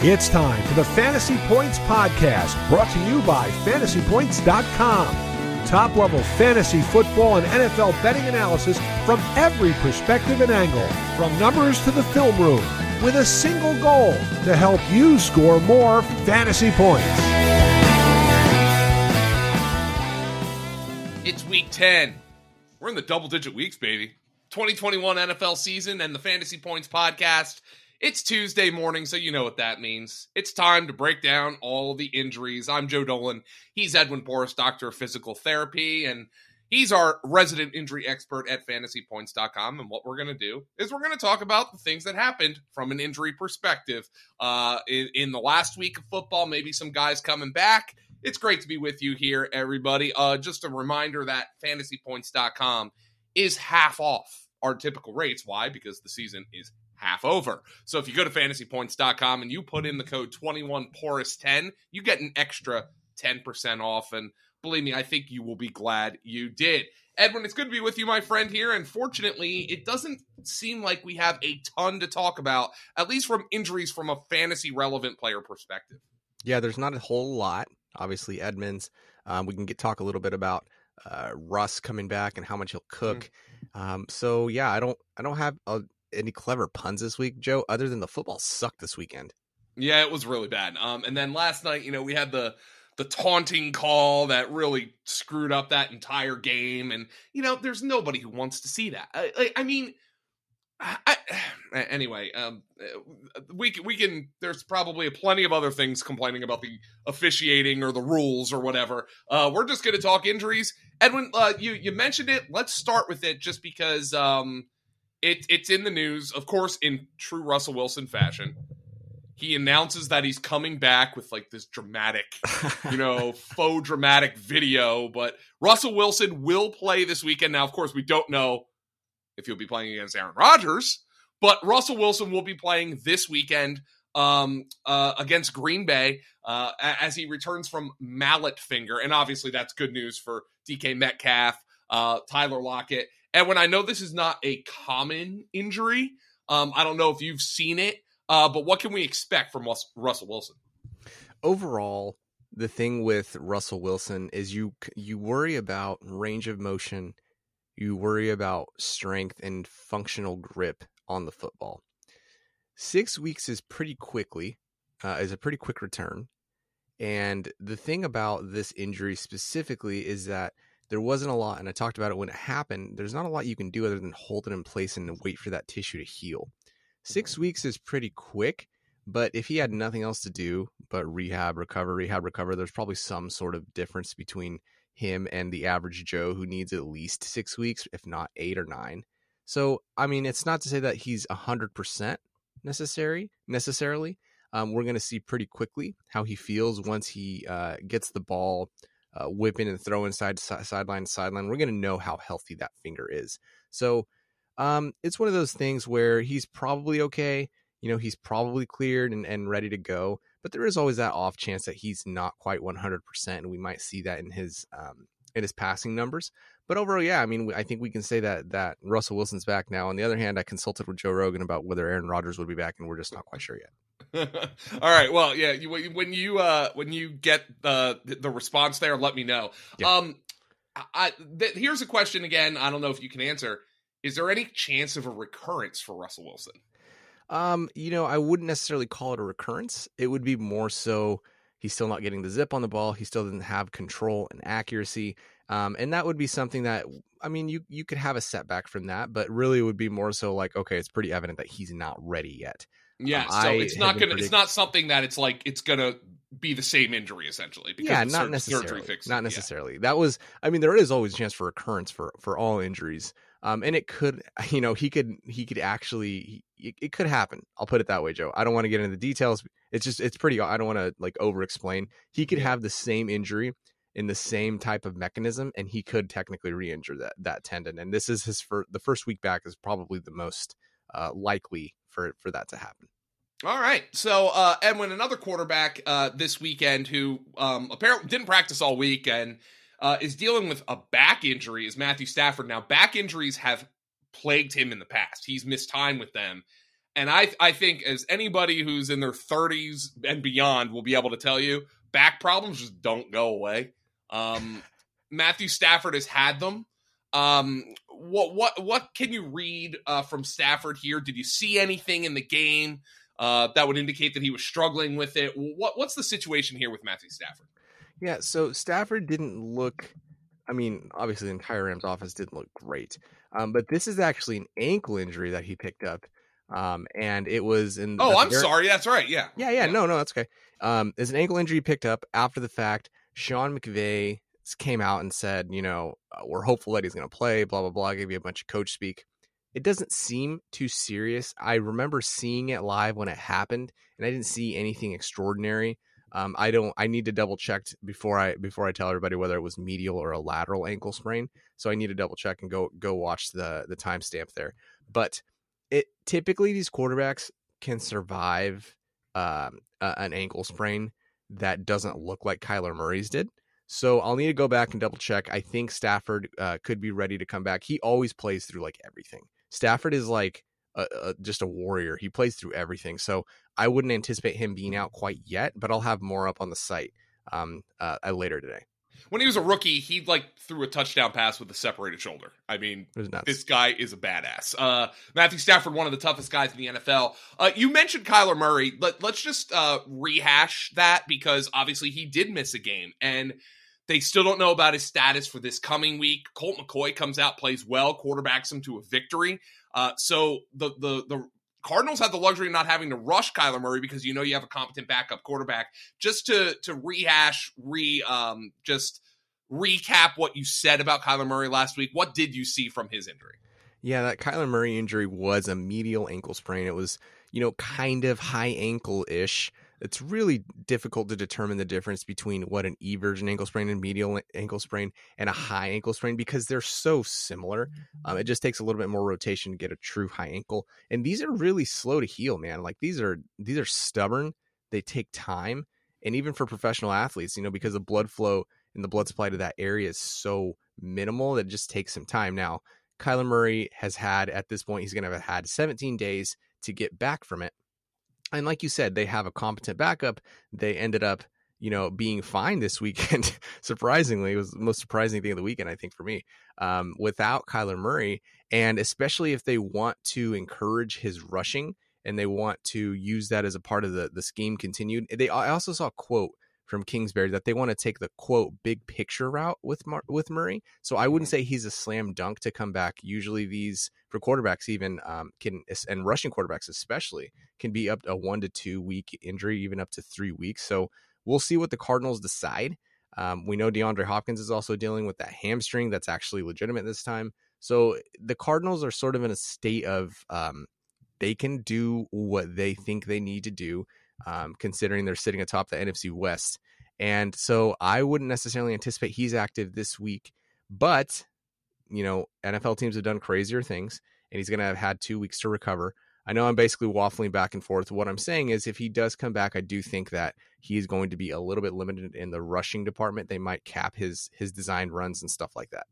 It's time for the Fantasy Points Podcast, brought to you by fantasypoints.com. Top level fantasy football and NFL betting analysis from every perspective and angle, from numbers to the film room, with a single goal to help you score more fantasy points. It's week 10. We're in the double digit weeks, baby. 2021 NFL season and the Fantasy Points Podcast it's Tuesday morning, so you know what that means. It's time to break down all the injuries. I'm Joe Dolan. He's Edwin Porras, doctor of physical therapy, and he's our resident injury expert at fantasypoints.com. And what we're going to do is we're going to talk about the things that happened from an injury perspective uh, in, in the last week of football, maybe some guys coming back. It's great to be with you here, everybody. Uh, just a reminder that fantasypoints.com is half off our typical rates. Why? Because the season is half over. So if you go to fantasypoints.com and you put in the code 21Porras10, you get an extra 10% off. And believe me, I think you will be glad you did. Edwin, it's good to be with you, my friend, here. And fortunately, it doesn't seem like we have a ton to talk about, at least from injuries from a fantasy relevant player perspective. Yeah, there's not a whole lot. Obviously, Edmonds. Um, we can get talk a little bit about uh, Russ coming back and how much he'll cook. Mm-hmm. Um, so yeah, I don't I don't have a any clever puns this week, Joe, other than the football sucked this weekend? Yeah, it was really bad. Um, and then last night, you know, we had the the taunting call that really screwed up that entire game, and you know, there's nobody who wants to see that. I, I, I mean. I, anyway, um, we we can. There's probably plenty of other things complaining about the officiating or the rules or whatever. Uh, we're just going to talk injuries. Edwin, uh, you you mentioned it. Let's start with it, just because um, it, it's in the news, of course, in true Russell Wilson fashion. He announces that he's coming back with like this dramatic, you know, faux dramatic video. But Russell Wilson will play this weekend. Now, of course, we don't know if he'll be playing against Aaron Rodgers, but Russell Wilson will be playing this weekend um, uh, against Green Bay uh, as he returns from mallet finger. And obviously, that's good news for DK Metcalf, uh, Tyler Lockett, and when I know this is not a common injury, um, I don't know if you've seen it, uh, but what can we expect from Russell Wilson? Overall, the thing with Russell Wilson is you you worry about range of motion, you worry about strength and functional grip on the football. Six weeks is pretty quickly, uh, is a pretty quick return. And the thing about this injury specifically is that there wasn't a lot, and I talked about it when it happened. There's not a lot you can do other than hold it in place and wait for that tissue to heal. Six mm-hmm. weeks is pretty quick, but if he had nothing else to do but rehab, recover, rehab, recover, there's probably some sort of difference between him and the average Joe who needs at least six weeks, if not eight or nine. So, I mean, it's not to say that he's 100% necessary, necessarily. Um, we're going to see pretty quickly how he feels once he uh, gets the ball uh, whipping and throwing side sideline sideline, we're going to know how healthy that finger is. So um, it's one of those things where he's probably okay. You know, he's probably cleared and, and ready to go. But there is always that off chance that he's not quite 100%, and we might see that in his um, in his passing numbers. But overall, yeah, I mean, I think we can say that that Russell Wilson's back now. On the other hand, I consulted with Joe Rogan about whether Aaron Rodgers would be back, and we're just not quite sure yet. All right. Well, yeah. You, when you uh, when you get the the response there, let me know. Yeah. Um, I, th- here's a question again. I don't know if you can answer. Is there any chance of a recurrence for Russell Wilson? Um, you know, I wouldn't necessarily call it a recurrence. It would be more so he's still not getting the zip on the ball. He still doesn't have control and accuracy. Um, and that would be something that I mean, you you could have a setback from that, but really it would be more so like, okay, it's pretty evident that he's not ready yet. Yeah, um, so I it's not gonna. Predict- it's not something that it's like it's gonna be the same injury essentially. Because yeah, not necessarily. Not necessarily. Yeah. That was. I mean, there is always a chance for recurrence for for all injuries. Um, and it could, you know, he could he could actually he, it could happen. I'll put it that way, Joe. I don't want to get into the details. It's just it's pretty. I don't want to like over explain. He could have the same injury in the same type of mechanism, and he could technically re-injure that that tendon. And this is his first. The first week back is probably the most uh, likely for for that to happen. All right. So, uh, Edwin, another quarterback uh, this weekend who um, apparently didn't practice all week and uh, is dealing with a back injury is Matthew Stafford. Now, back injuries have plagued him in the past. He's missed time with them. and I I think as anybody who's in their 30s and beyond will be able to tell you, back problems just don't go away. Um, Matthew Stafford has had them. Um, what what what can you read uh, from Stafford here? Did you see anything in the game uh, that would indicate that he was struggling with it? What what's the situation here with Matthew Stafford? Yeah, so Stafford didn't look. I mean, obviously, the entire Rams office didn't look great, um, but this is actually an ankle injury that he picked up, um, and it was in. Oh, I'm very... sorry. That's right. Yeah. yeah. Yeah. No, no, that's okay. Um, it's an ankle injury picked up after the fact. Sean McVay came out and said, you know, uh, we're hopeful that he's going to play. Blah blah blah. Gave you a bunch of coach speak. It doesn't seem too serious. I remember seeing it live when it happened, and I didn't see anything extraordinary. Um, I don't. I need to double check before I before I tell everybody whether it was medial or a lateral ankle sprain. So I need to double check and go go watch the the timestamp there. But it typically these quarterbacks can survive um, an ankle sprain that doesn't look like Kyler Murray's did. So I'll need to go back and double check. I think Stafford uh, could be ready to come back. He always plays through like everything. Stafford is like a, a, just a warrior. He plays through everything. So I wouldn't anticipate him being out quite yet, but I'll have more up on the site um, uh, later today. When he was a rookie, he like threw a touchdown pass with a separated shoulder. I mean, this guy is a badass. Uh, Matthew Stafford, one of the toughest guys in the NFL. Uh, you mentioned Kyler Murray. Let, let's just uh, rehash that because obviously he did miss a game and they still don't know about his status for this coming week. Colt McCoy comes out, plays well, quarterbacks him to a victory. Uh, so the the the Cardinals have the luxury of not having to rush Kyler Murray because you know you have a competent backup quarterback. Just to to rehash, re um, just recap what you said about Kyler Murray last week. What did you see from his injury? Yeah, that Kyler Murray injury was a medial ankle sprain. It was, you know, kind of high ankle ish it's really difficult to determine the difference between what an eversion ankle sprain and medial ankle sprain and a high ankle sprain because they're so similar. Um, mm-hmm. it just takes a little bit more rotation to get a true high ankle, and these are really slow to heal, man. Like these are these are stubborn. They take time, and even for professional athletes, you know, because the blood flow and the blood supply to that area is so minimal that it just takes some time. Now, Kyler Murray has had at this point, he's going to have had 17 days to get back from it and like you said, they have a competent backup. They ended up, you know, being fine this weekend. Surprisingly, it was the most surprising thing of the weekend, I think, for me, um, without Kyler Murray. And especially if they want to encourage his rushing and they want to use that as a part of the, the scheme continued. They I also saw a quote from Kingsbury that they want to take the quote big picture route with Mar- with Murray. So I wouldn't say he's a slam dunk to come back. Usually these for quarterbacks even um, can and rushing quarterbacks especially can be up to a one to two week injury, even up to three weeks. So we'll see what the Cardinals decide. Um, we know DeAndre Hopkins is also dealing with that hamstring that's actually legitimate this time. So the Cardinals are sort of in a state of um, they can do what they think they need to do um, considering they're sitting atop the NFC West. And so I wouldn't necessarily anticipate he's active this week, but you know, NFL teams have done crazier things, and he's going to have had two weeks to recover. I know I'm basically waffling back and forth. What I'm saying is, if he does come back, I do think that he is going to be a little bit limited in the rushing department. They might cap his his designed runs and stuff like that.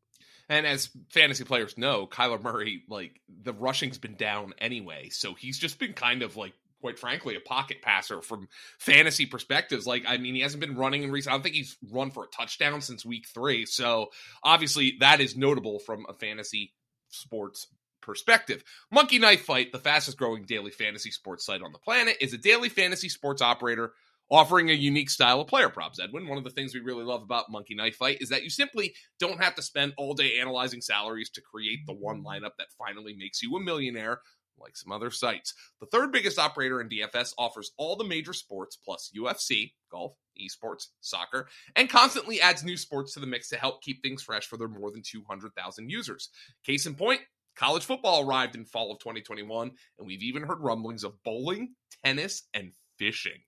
And as fantasy players know, Kyler Murray, like the rushing's been down anyway, so he's just been kind of like quite frankly, a pocket passer from fantasy perspectives. Like, I mean, he hasn't been running in recent. I don't think he's run for a touchdown since week three. So obviously, that is notable from a fantasy sports perspective. Monkey Knife Fight, the fastest growing daily fantasy sports site on the planet, is a daily fantasy sports operator offering a unique style of player props. Edwin, one of the things we really love about Monkey Knife Fight is that you simply don't have to spend all day analyzing salaries to create the one lineup that finally makes you a millionaire like some other sites. The third biggest operator in DFS offers all the major sports plus UFC, golf, esports, soccer, and constantly adds new sports to the mix to help keep things fresh for their more than 200,000 users. Case in point, college football arrived in fall of 2021, and we've even heard rumblings of bowling, tennis, and fishing.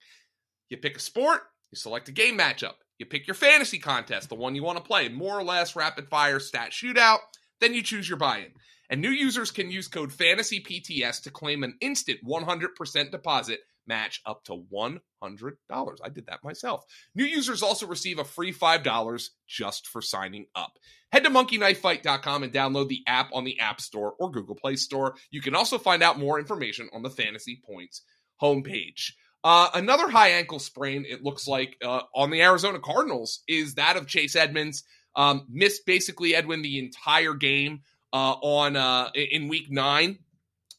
You pick a sport, you select a game matchup, you pick your fantasy contest, the one you want to play, more or less rapid fire stat shootout, then you choose your buy in. And new users can use code FANTASYPTS to claim an instant 100% deposit match up to $100. I did that myself. New users also receive a free $5 just for signing up. Head to monkeyknifefight.com and download the app on the App Store or Google Play Store. You can also find out more information on the Fantasy Points homepage. Uh, another high ankle sprain, it looks like, uh, on the Arizona Cardinals is that of Chase Edmonds. Um, missed basically Edwin the entire game uh, on uh, in week nine.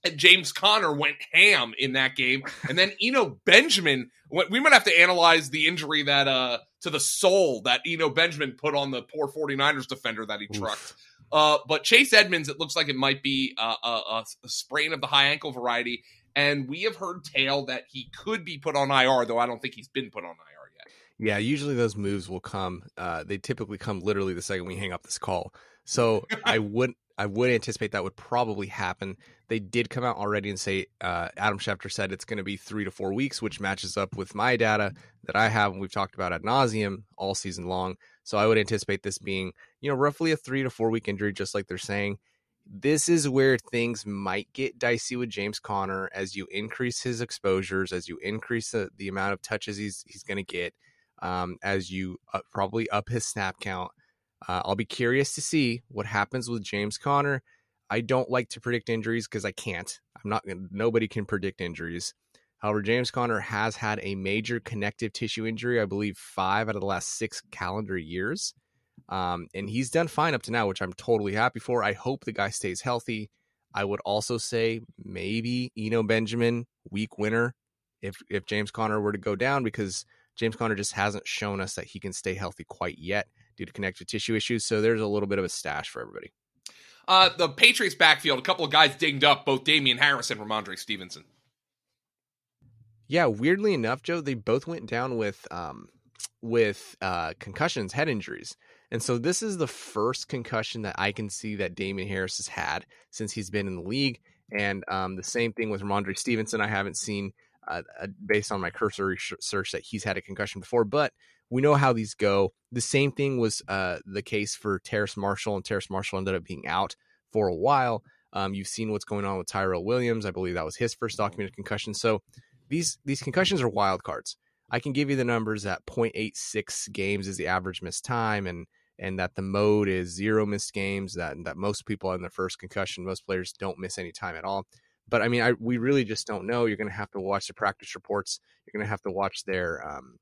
And James Conner went ham in that game, and then Eno Benjamin. We might have to analyze the injury that uh to the soul that Eno Benjamin put on the poor 49ers defender that he trucked. Uh, but Chase Edmonds, it looks like it might be a, a, a sprain of the high ankle variety, and we have heard tale that he could be put on IR, though I don't think he's been put on IR yet. Yeah, usually those moves will come. Uh, they typically come literally the second we hang up this call. So I would I would anticipate that would probably happen. They did come out already and say uh, Adam Schefter said it's going to be three to four weeks, which matches up with my data that I have and we've talked about ad nauseum all season long. So I would anticipate this being you know roughly a three to four week injury, just like they're saying. This is where things might get dicey with James Conner as you increase his exposures, as you increase the, the amount of touches he's he's going to get, um, as you uh, probably up his snap count uh, I'll be curious to see what happens with James Conner. I don't like to predict injuries because I can't. I'm not. Nobody can predict injuries. However, James Conner has had a major connective tissue injury. I believe five out of the last six calendar years, um, and he's done fine up to now, which I'm totally happy for. I hope the guy stays healthy. I would also say maybe Eno Benjamin week winner if if James Conner were to go down because James Conner just hasn't shown us that he can stay healthy quite yet due to connective tissue issues. So there's a little bit of a stash for everybody. Uh, the Patriots backfield, a couple of guys dinged up, both Damien Harris and Rhamondre Stevenson. Yeah, weirdly enough, Joe, they both went down with um, with uh, concussions, head injuries. And so this is the first concussion that I can see that Damien Harris has had since he's been in the league. And um, the same thing with Rhamondre Stevenson. I haven't seen, uh, uh, based on my cursory search, that he's had a concussion before. But we know how these go. The same thing was uh, the case for Terrace Marshall, and Terrace Marshall ended up being out for a while. Um, you've seen what's going on with Tyrell Williams. I believe that was his first documented concussion. So these these concussions are wild cards. I can give you the numbers at 0.86 games is the average missed time, and and that the mode is zero missed games. That that most people in their first concussion, most players don't miss any time at all. But I mean, I, we really just don't know. You're going to have to watch the practice reports. You're going to have to watch their um,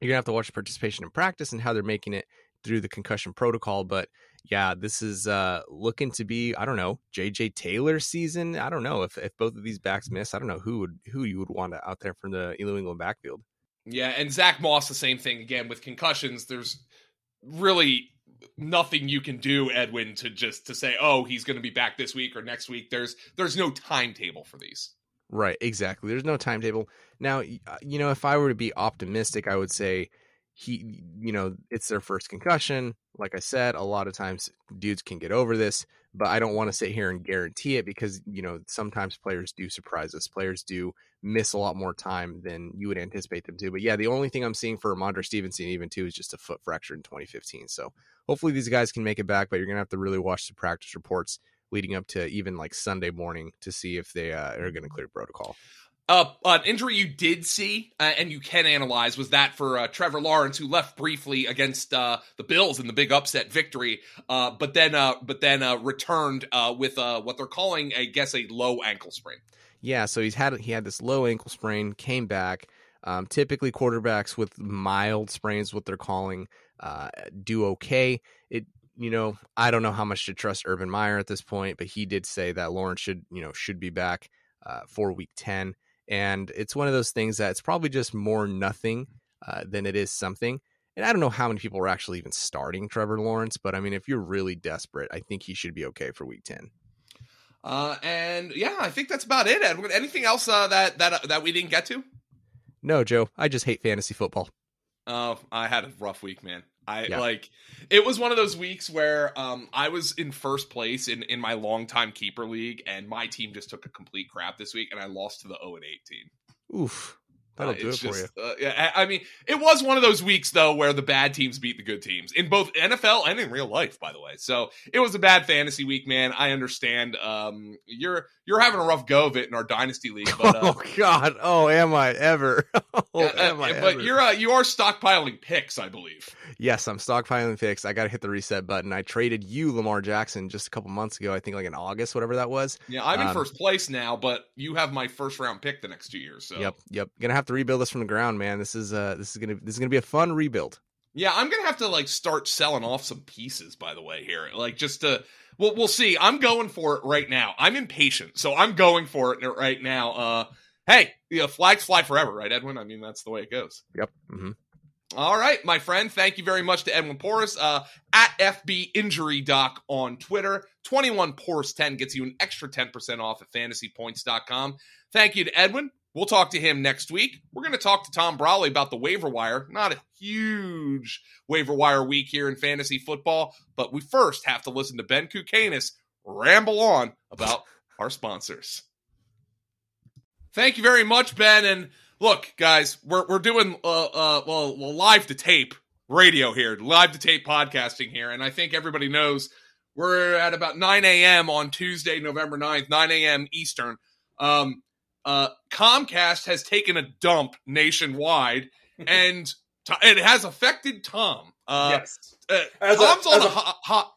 you're gonna have to watch participation in practice and how they're making it through the concussion protocol. But yeah, this is uh, looking to be I don't know JJ Taylor season. I don't know if if both of these backs miss. I don't know who would who you would want out there from the New England backfield. Yeah, and Zach Moss the same thing again with concussions. There's really nothing you can do edwin to just to say oh he's going to be back this week or next week there's there's no timetable for these Right, exactly. There's no timetable. Now, uh, you know, if I were to be optimistic, I would say he, you know, it's their first concussion. Like I said, a lot of times dudes can get over this, but I don't want to sit here and guarantee it because, you know, sometimes players do surprise us. Players do miss a lot more time than you would anticipate them to. But yeah, the only thing I'm seeing for Rhamondre Stevenson, even too, is just a foot fracture in 2015. So hopefully these guys can make it back, but you're going to have to really watch the practice reports leading up to even like Sunday morning to see if they uh, are going to clear protocol. Uh, an injury you did see uh, and you can analyze was that for uh, Trevor Lawrence, who left briefly against uh, the Bills in the big upset victory, uh, but then uh, but then returned with what they're calling, I guess, a low ankle sprain. Yeah, so he's had he had this low ankle sprain, came back. Um, typically, quarterbacks with mild sprains, what they're calling, do okay. It you know, I don't know how much to trust Urban Meyer at this point, but he did say that Lawrence should, you know, should be back uh, for week 10. And it's one of those things that it's probably just more nothing uh, than it is something. And I don't know how many people are actually even starting Trevor Lawrence, but I mean, if you're really desperate, I think he should be okay for week 10. Uh, and yeah, I think that's about it. Edwin, anything else uh, that that uh, that we didn't get to? No, Joe. I just hate fantasy football. Oh, I had a rough week, man. I yeah. like it was one of those weeks where um I was in first place in in my longtime keeper league and my team just took a complete crap this week and I lost to the 0 and 18. Oof. That'll Uh, do it it's for you. Uh, yeah, I I mean, it was one of those weeks though where the bad teams beat the good teams in both NFL and in real life, by the way. So it was a bad fantasy week, man. I understand. Um, you're you're having a rough go of it in our dynasty league, but uh, oh God! Oh, am I ever? oh, uh, am I but ever? you're uh, you are stockpiling picks, I believe. Yes, I'm stockpiling picks. I got to hit the reset button. I traded you Lamar Jackson just a couple months ago. I think like in August, whatever that was. Yeah, I'm in Um, first place now, but you have my first round pick the next two years. So Yep, yep. Gonna have to rebuild this from the ground, man. This is uh, this is gonna this is gonna be a fun rebuild. Yeah, I'm gonna have to like start selling off some pieces. By the way, here, like just to, well, we'll see. I'm going for it right now. I'm impatient, so I'm going for it right now. Uh, hey, you know, flags fly forever, right, Edwin? I mean, that's the way it goes. Yep. hmm All right, my friend. Thank you very much to Edwin Porras uh, at FB Injury Doc on Twitter. 21 Porras 10 gets you an extra 10% off at fantasypoints.com. Thank you to Edwin. We'll talk to him next week. We're going to talk to Tom Brolley about the waiver wire. Not a huge waiver wire week here in fantasy football, but we first have to listen to Ben Kukanis ramble on about our sponsors. Thank you very much, Ben. And look, guys, we're we're doing uh, uh well, well live to tape radio here, live to tape podcasting here, and I think everybody knows we're at about 9 a.m. on Tuesday, November 9th, 9 a.m. Eastern. Um, uh, Comcast has taken a dump nationwide, and t- it has affected Tom. Uh, yes. uh, As a- Tom's on a, a- hot, hot.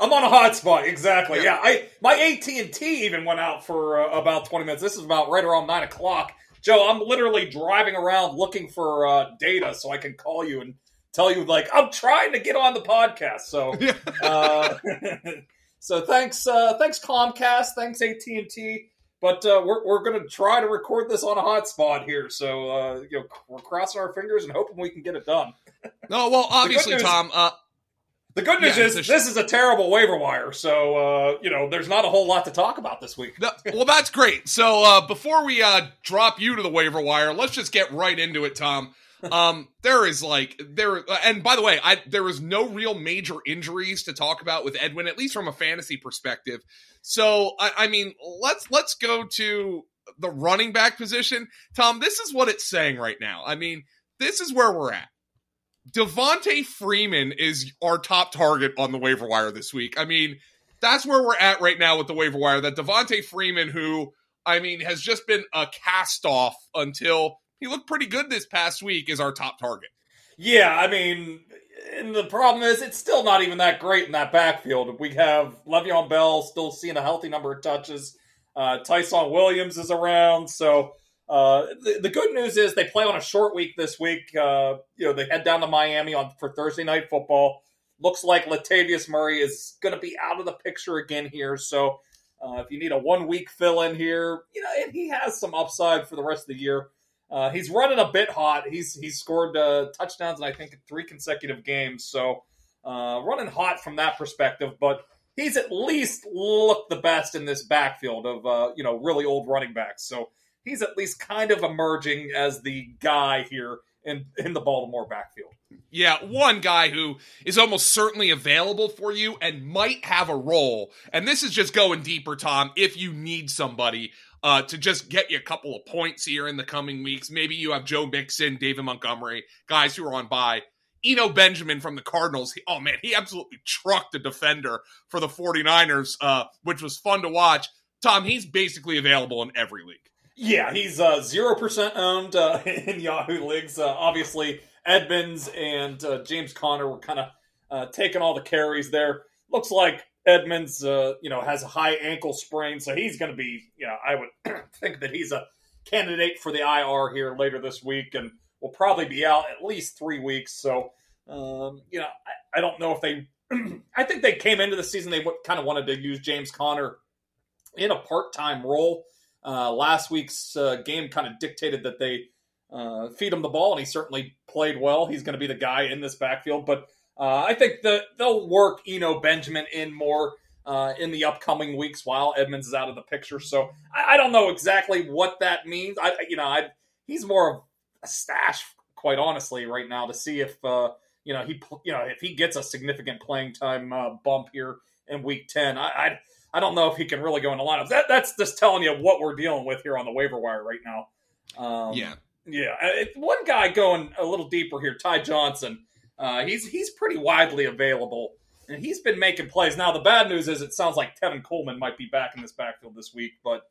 I'm on a hotspot, exactly. Yeah. Yeah, I my AT and T even went out for uh, about 20 minutes. This is about right around nine o'clock. Joe, I'm literally driving around looking for uh, data so I can call you and tell you like I'm trying to get on the podcast. So, uh, so thanks, uh, thanks Comcast, thanks AT and T. But uh, we're we're gonna try to record this on a hotspot here. So uh, you know we're crossing our fingers and hoping we can get it done. No, well, obviously, news- Tom. Uh, The good news Yeah, is sh- this is a terrible waiver wire, so uh, you know there's not a whole lot to talk about this week. No, well, that's great. So uh, before we uh, drop you to the waiver wire, let's just get right into it, Tom. Um, there is like there, and by the way, I there was no real major injuries to talk about with Edwin, at least from a fantasy perspective. So I, I mean, let's let's go to the running back position, Tom. This is what it's saying right now. I mean, this is where we're at. Devonta Freeman is our top target on the waiver wire this week. I mean, that's where we're at right now with the waiver wire. That Devonta Freeman, who I mean, has just been a cast off until he looked pretty good this past week, is our top target. Yeah, I mean, and the problem is it's still not even that great in that backfield. We have Le'Veon Bell still seeing a healthy number of touches. Uh, Ty'Son Williams is around, so uh, the, the good news is they play on a short week this week. Uh, you know, they head down to Miami on for Thursday night football. Looks like Latavius Murray is going to be out of the picture again here. So uh, if you need a one week fill in here, you know, and he has some upside for the rest of the year. Uh, he's running a bit hot. He's he's scored uh, touchdowns in I think three consecutive games. So running hot from that perspective, but he's at least looked the best in this backfield of you know really old running backs. So he's at least kind of emerging as the guy here in in the Baltimore backfield. Yeah, one guy who is almost certainly available for you and might have a role. And this is just going deeper, Tom, if you need somebody uh, to just get you a couple of points here in the coming weeks. Maybe you have Joe Mixon, David Montgomery, guys who are on by. Eno Benjamin from the Cardinals. He, oh man, he absolutely trucked a defender for the 49ers, uh, which was fun to watch. Tom, he's basically available in every league. Yeah, he's uh, zero percent owned uh, in Yahoo leagues. Uh, obviously, Edmonds and uh, James Conner were kind of uh, taking all the carries there. Looks like Edmonds, uh, you know, has a high ankle sprain, so he's going to be, you know, I would think that he's a candidate for the IR here later this week, and will probably be out at least three weeks. So, um, you know, I, I don't know if they. I think they came into the season they kind of wanted to use James Conner in a part time role. Uh, last week's uh, game kind of dictated that they uh, feed him the ball, and he certainly played well. He's going to be the guy in this backfield, but uh, I think they'll work Eno Benjamin in more uh, in the upcoming weeks while Edmonds is out of the picture. So I, I don't know exactly what that means. I, you know, I, he's more of a stash, quite honestly, right now to see if uh, you know he, you know, if he gets a significant playing time bump here in Week Ten. I, I I don't know if he can really go into lineups. That, that's just telling you what we're dealing with here on the waiver wire right now. Um, Yeah. Yeah, uh, one guy going a little deeper here, Ty Johnson. Uh, he's he's pretty widely available, and he's been making plays. Now the bad news is it sounds like Tevin Coleman might be back in this backfield this week, but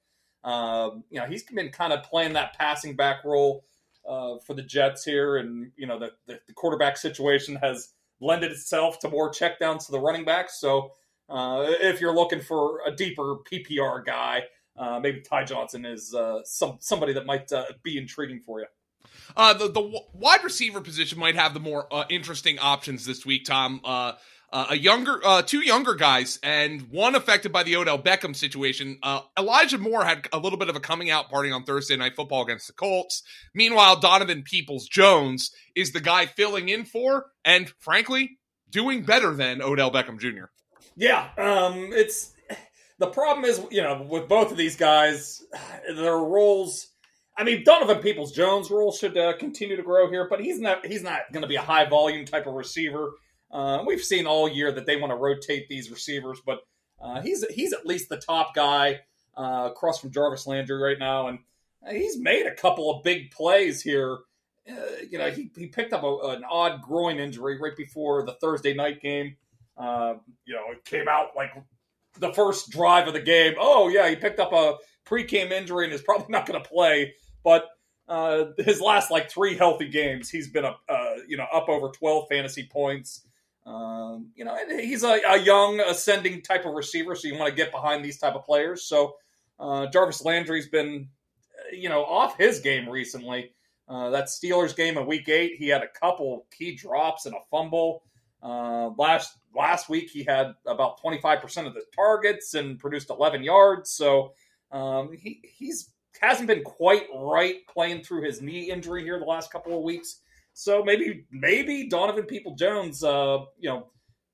um, you know he's been kind of playing that passing back role uh, for the Jets here, and you know the, the, the quarterback situation has lended itself to more checkdowns to the running backs. So uh, if you're looking for a deeper PPR guy, uh, maybe Ty Johnson is uh, some somebody that might uh, be intriguing for you. Uh, the the wide receiver position might have the more uh, interesting options this week, Tom. A younger, two younger guys, and one affected by the Odell Beckham situation. Elijah Moore had a little bit of a coming out party on Thursday Night Football against the Colts. Meanwhile, Donovan Peoples Jones is the guy filling in for, and frankly, doing better than Odell Beckham Jr. Yeah, um, it's the problem is you know with both of these guys, their roles. I mean, Donovan Peoples Jones' role should uh, continue to grow here, but he's not he's not going to be a high volume type of receiver. Uh, we've seen all year that they want to rotate these receivers, but uh, he's he's at least the top guy uh, across from Jarvis Landry right now, and he's made a couple of big plays here. Uh, you know, he, he picked up a, an odd groin injury right before the Thursday night game. Uh, you know, it came out like the first drive of the game. Oh yeah, he picked up a pre-game injury and is probably not going to play. But uh, his last like three healthy games, he's been up, uh, you know, up over twelve fantasy points. Um, you know, he's a, a, young ascending type of receiver, so you want to get behind these type of players. So uh, Jarvis Landry's been, you know, off his game recently. Uh, that Steelers game in Week Eight, he had a couple key drops and a fumble. Uh, last last week, he had about twenty five percent of the targets and produced eleven yards. So um, he he's hasn't been quite right playing through his knee injury here the last couple of weeks. So maybe maybe Donovan People Jones, uh, you know,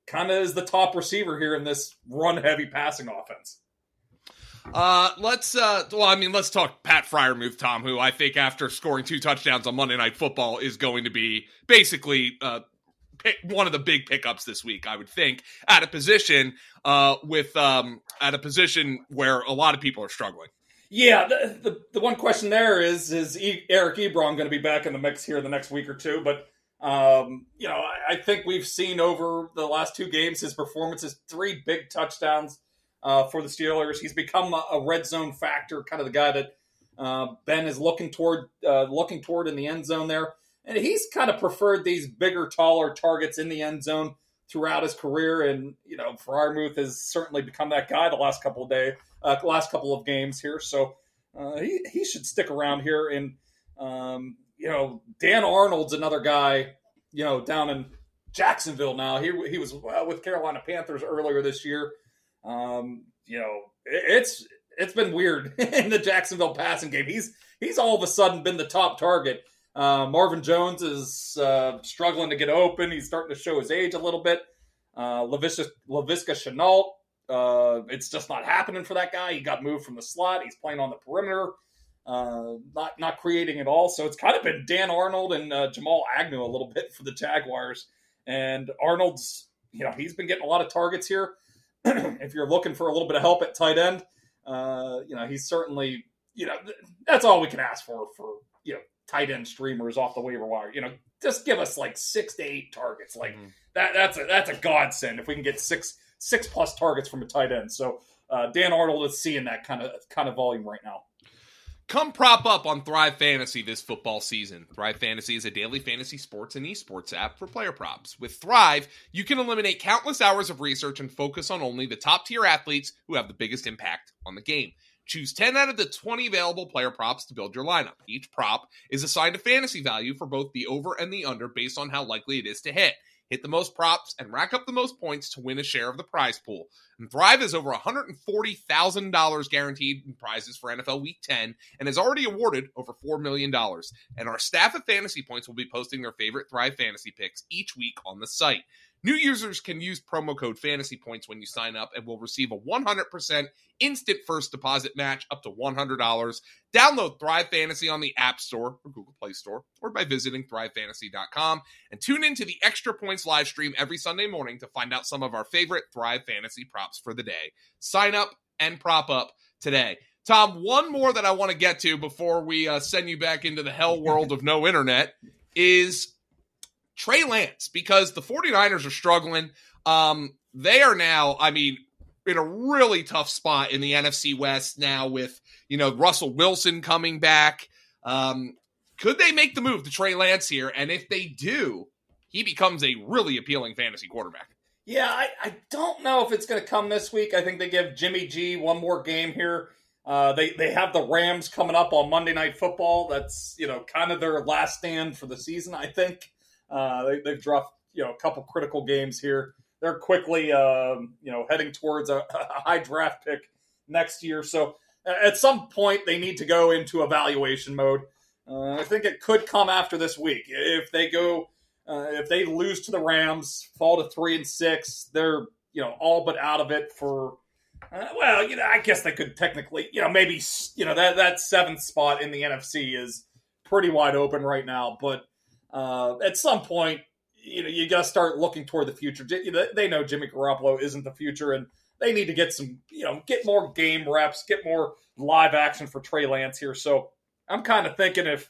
kind of is the top receiver here in this run heavy passing offense. Uh, let's uh, well, I mean, let's talk Pat Freiermuth, Tom, who I think after scoring two touchdowns on Monday Night Football is going to be basically uh, pick, one of the big pickups this week. I would think at a position uh with um at a position where a lot of people are struggling. Yeah, the, the, the one question there is is e- Eric Ebron going to be back in the mix here in the next week or two? But um, you know, I, I, think we've seen over the last two games his performances, three big touchdowns uh, for the Steelers. He's become a, a, red zone factor, kind of the guy that uh, Ben is looking toward, uh, looking toward in the end zone there, and he's kind of preferred these bigger, taller targets in the end zone throughout his career. And you know, Freiermuth has certainly become that guy the last couple of days uh, last couple of games here. So uh, he he should stick around here. And um, you know, Dan Arnold's another guy. You know, down in Jacksonville now. He he was uh, with Carolina Panthers earlier this year. Um, you know, it, it's it's been weird in the Jacksonville passing game. He's he's all of a sudden been the top target. Uh, Marvin Jones is uh, struggling to get open. He's starting to show his age a little bit. Uh, Laviska, Laviska Shenault uh, it's just not happening for that guy. He got moved from the slot. He's playing on the perimeter, uh, not not creating at all. So it's kind of been Dan Arnold and uh, Jamal Agnew a little bit for the Jaguars. And Arnold's, you know, he's been getting a lot of targets here. if you're looking for a little bit of help at tight end, uh, you know, he's certainly, you know, that's all we can ask for for you know tight end streamers off the waiver wire. You know, just give us like six to eight targets. Like mm-hmm. that. That's a that's a godsend if we can get six six plus targets from a tight end. So uh, Dan Arnold is seeing that kind of kind of volume right now. Come prop up on Thrive Fantasy this football season. Thrive Fantasy is a daily fantasy sports and esports app for player props. With Thrive, you can eliminate countless hours of research and focus on only the top tier athletes who have the biggest impact on the game. Choose 10 out of the 20 available player props to build your lineup. Each prop is assigned a fantasy value for both the over and the under based on how likely it is to hit hit the most props, and rack up the most points to win a share of the prize pool. And Thrive is over $140,000 guaranteed in prizes for NFL Week 10 and has already awarded over $4 million. And our staff of Fantasy Points will be posting their favorite Thrive fantasy picks each week on the site. New users can use promo code Fantasy Points when you sign up and will receive a 100% instant first deposit match up to $100. Download Thrive Fantasy on the App Store or Google Play Store or by visiting thrivefantasy.com and tune in to the Extra Points live stream every Sunday morning to find out some of our favorite Thrive Fantasy props for the day. Sign up and prop up today. Tom, one more that I want to get to before we uh, send you back into the hell world of no internet is Trey Lance because the 49ers are struggling. Um, they are now, I mean, in a really tough spot in the NFC West now with, you know, Russell Wilson coming back. Um, could they make the move to Trey Lance here? And if they do, he becomes a really appealing fantasy quarterback. Yeah, I, I don't know if it's going to come this week. I think they give Jimmy G one more game here. Uh, they they have the Rams coming up on Monday Night Football. That's you know kind of their last stand for the season. I think uh, they, they've dropped you know a couple critical games here. They're quickly um, you know heading towards a, a high draft pick next year. So at some point they need to go into evaluation mode. Uh, I think it could come after this week if they go uh, if they lose to the Rams, fall to three and six, they're you know all but out of it for. Uh, well, you know, I guess they could technically, you know, maybe you know that that seventh spot in the NFC is pretty wide open right now. But uh, at some point, you know, you got to start looking toward the future. They know Jimmy Garoppolo isn't the future, and they need to get some, you know, get more game reps, get more live action for Trey Lance here. So I'm kind of thinking if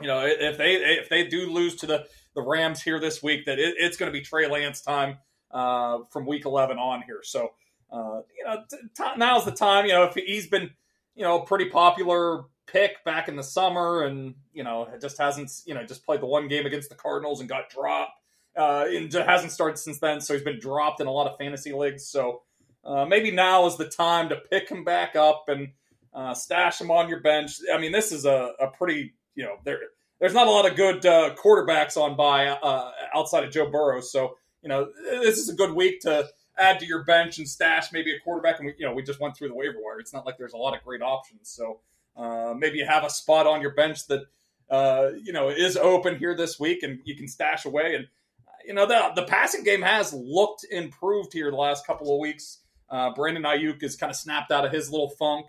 you know if they if they do lose to the the Rams here this week that it, it's going to be Trey Lance time uh, from week 11 on here. So, uh, you know, t- t- now's the time. You know, if he's been, you know, pretty popular pick back in the summer and, you know, just hasn't, you know, just played the one game against the Cardinals and got dropped. Uh, and hasn't started since then, so he's been dropped in a lot of fantasy leagues. So uh, maybe now is the time to pick him back up and uh, stash him on your bench. I mean, this is a, a pretty, you know, there there's not a lot of good uh, quarterbacks on by uh, outside of Joe Burrow. So you know this is a good week to add to your bench and stash maybe a quarterback. And we you know we just went through the waiver wire. It's not like there's a lot of great options. So uh, maybe you have a spot on your bench that uh, you know is open here this week, and you can stash away. And you know the the passing game has looked improved here the last couple of weeks. Uh, Brandon Aiyuk has kind of snapped out of his little funk.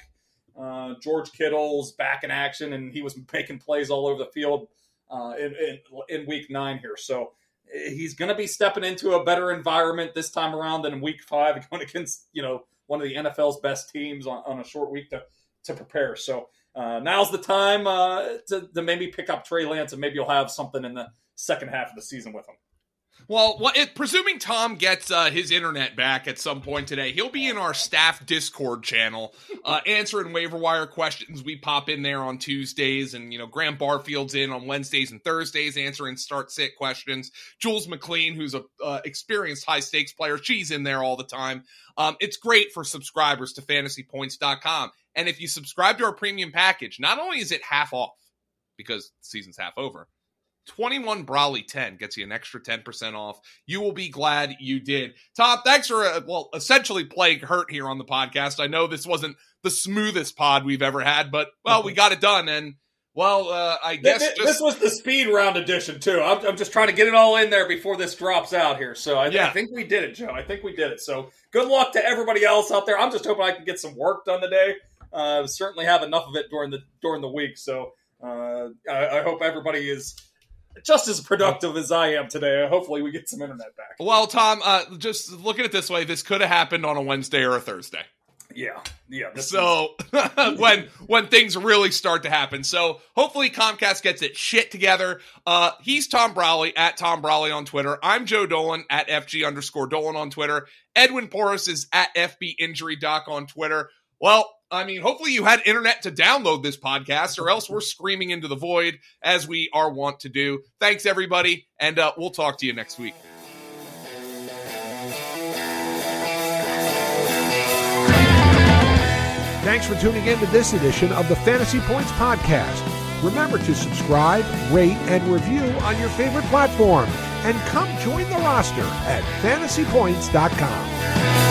Uh, George Kittle's back in action, and he was making plays all over the field uh, in, in, in week nine here. So he's going to be stepping into a better environment this time around than in week five, going against you know one of the NFL's best teams on, on a short week to to prepare. So uh, now's the time uh, to, to maybe pick up Trey Lance, and maybe you'll have something in the second half of the season with him. Well, it, presuming Tom gets uh, his internet back at some point today, he'll be in our staff Discord channel uh, answering waiver wire questions. We pop in there on Tuesdays, and you know Graham Barfield's in on Wednesdays and Thursdays answering start sit questions. Jules McLean, who's a uh, experienced high stakes player, she's in there all the time. Um, it's great for subscribers to FantasyPoints.com, and if you subscribe to our premium package, not only is it half off because the season's half over 21 Brolley 10 gets you an extra 10% off. You will be glad you did. Tom, thanks for, uh, well, essentially playing hurt here on the podcast. I know this wasn't the smoothest pod we've ever had, but, well, we got it done. And, well, uh, I guess this, just... this, was the speed round edition, too. I'm, I'm, just trying to get it all in there before this drops out here. So I, yeah. I think we did it, Joe. I think we did it. So good luck to everybody else out there. I'm just hoping I can get some work done today. Uh, certainly have enough of it during the during the week. So uh, I, I hope everybody is just as productive as I am today. Hopefully, we get some internet back. Well, Tom, uh, just look at it this way: this could have happened on a Wednesday or a Thursday. Yeah, yeah. So when when things really start to happen, so hopefully Comcast gets it shit together. Uh, he's Tom Brolley at Tom Brolley on Twitter. I'm Joe Dolan at FG underscore Dolan on Twitter. Edwin Porras is at FB Injury Doc on Twitter. Well, I mean, hopefully you had internet to download this podcast, or else we're screaming into the void as we are wont to do. Thanks, everybody, and uh, we'll talk to you next week. Thanks for tuning in to this edition of the Fantasy Points Podcast. Remember to subscribe, rate, and review on your favorite platform. And come join the roster at fantasypoints.com.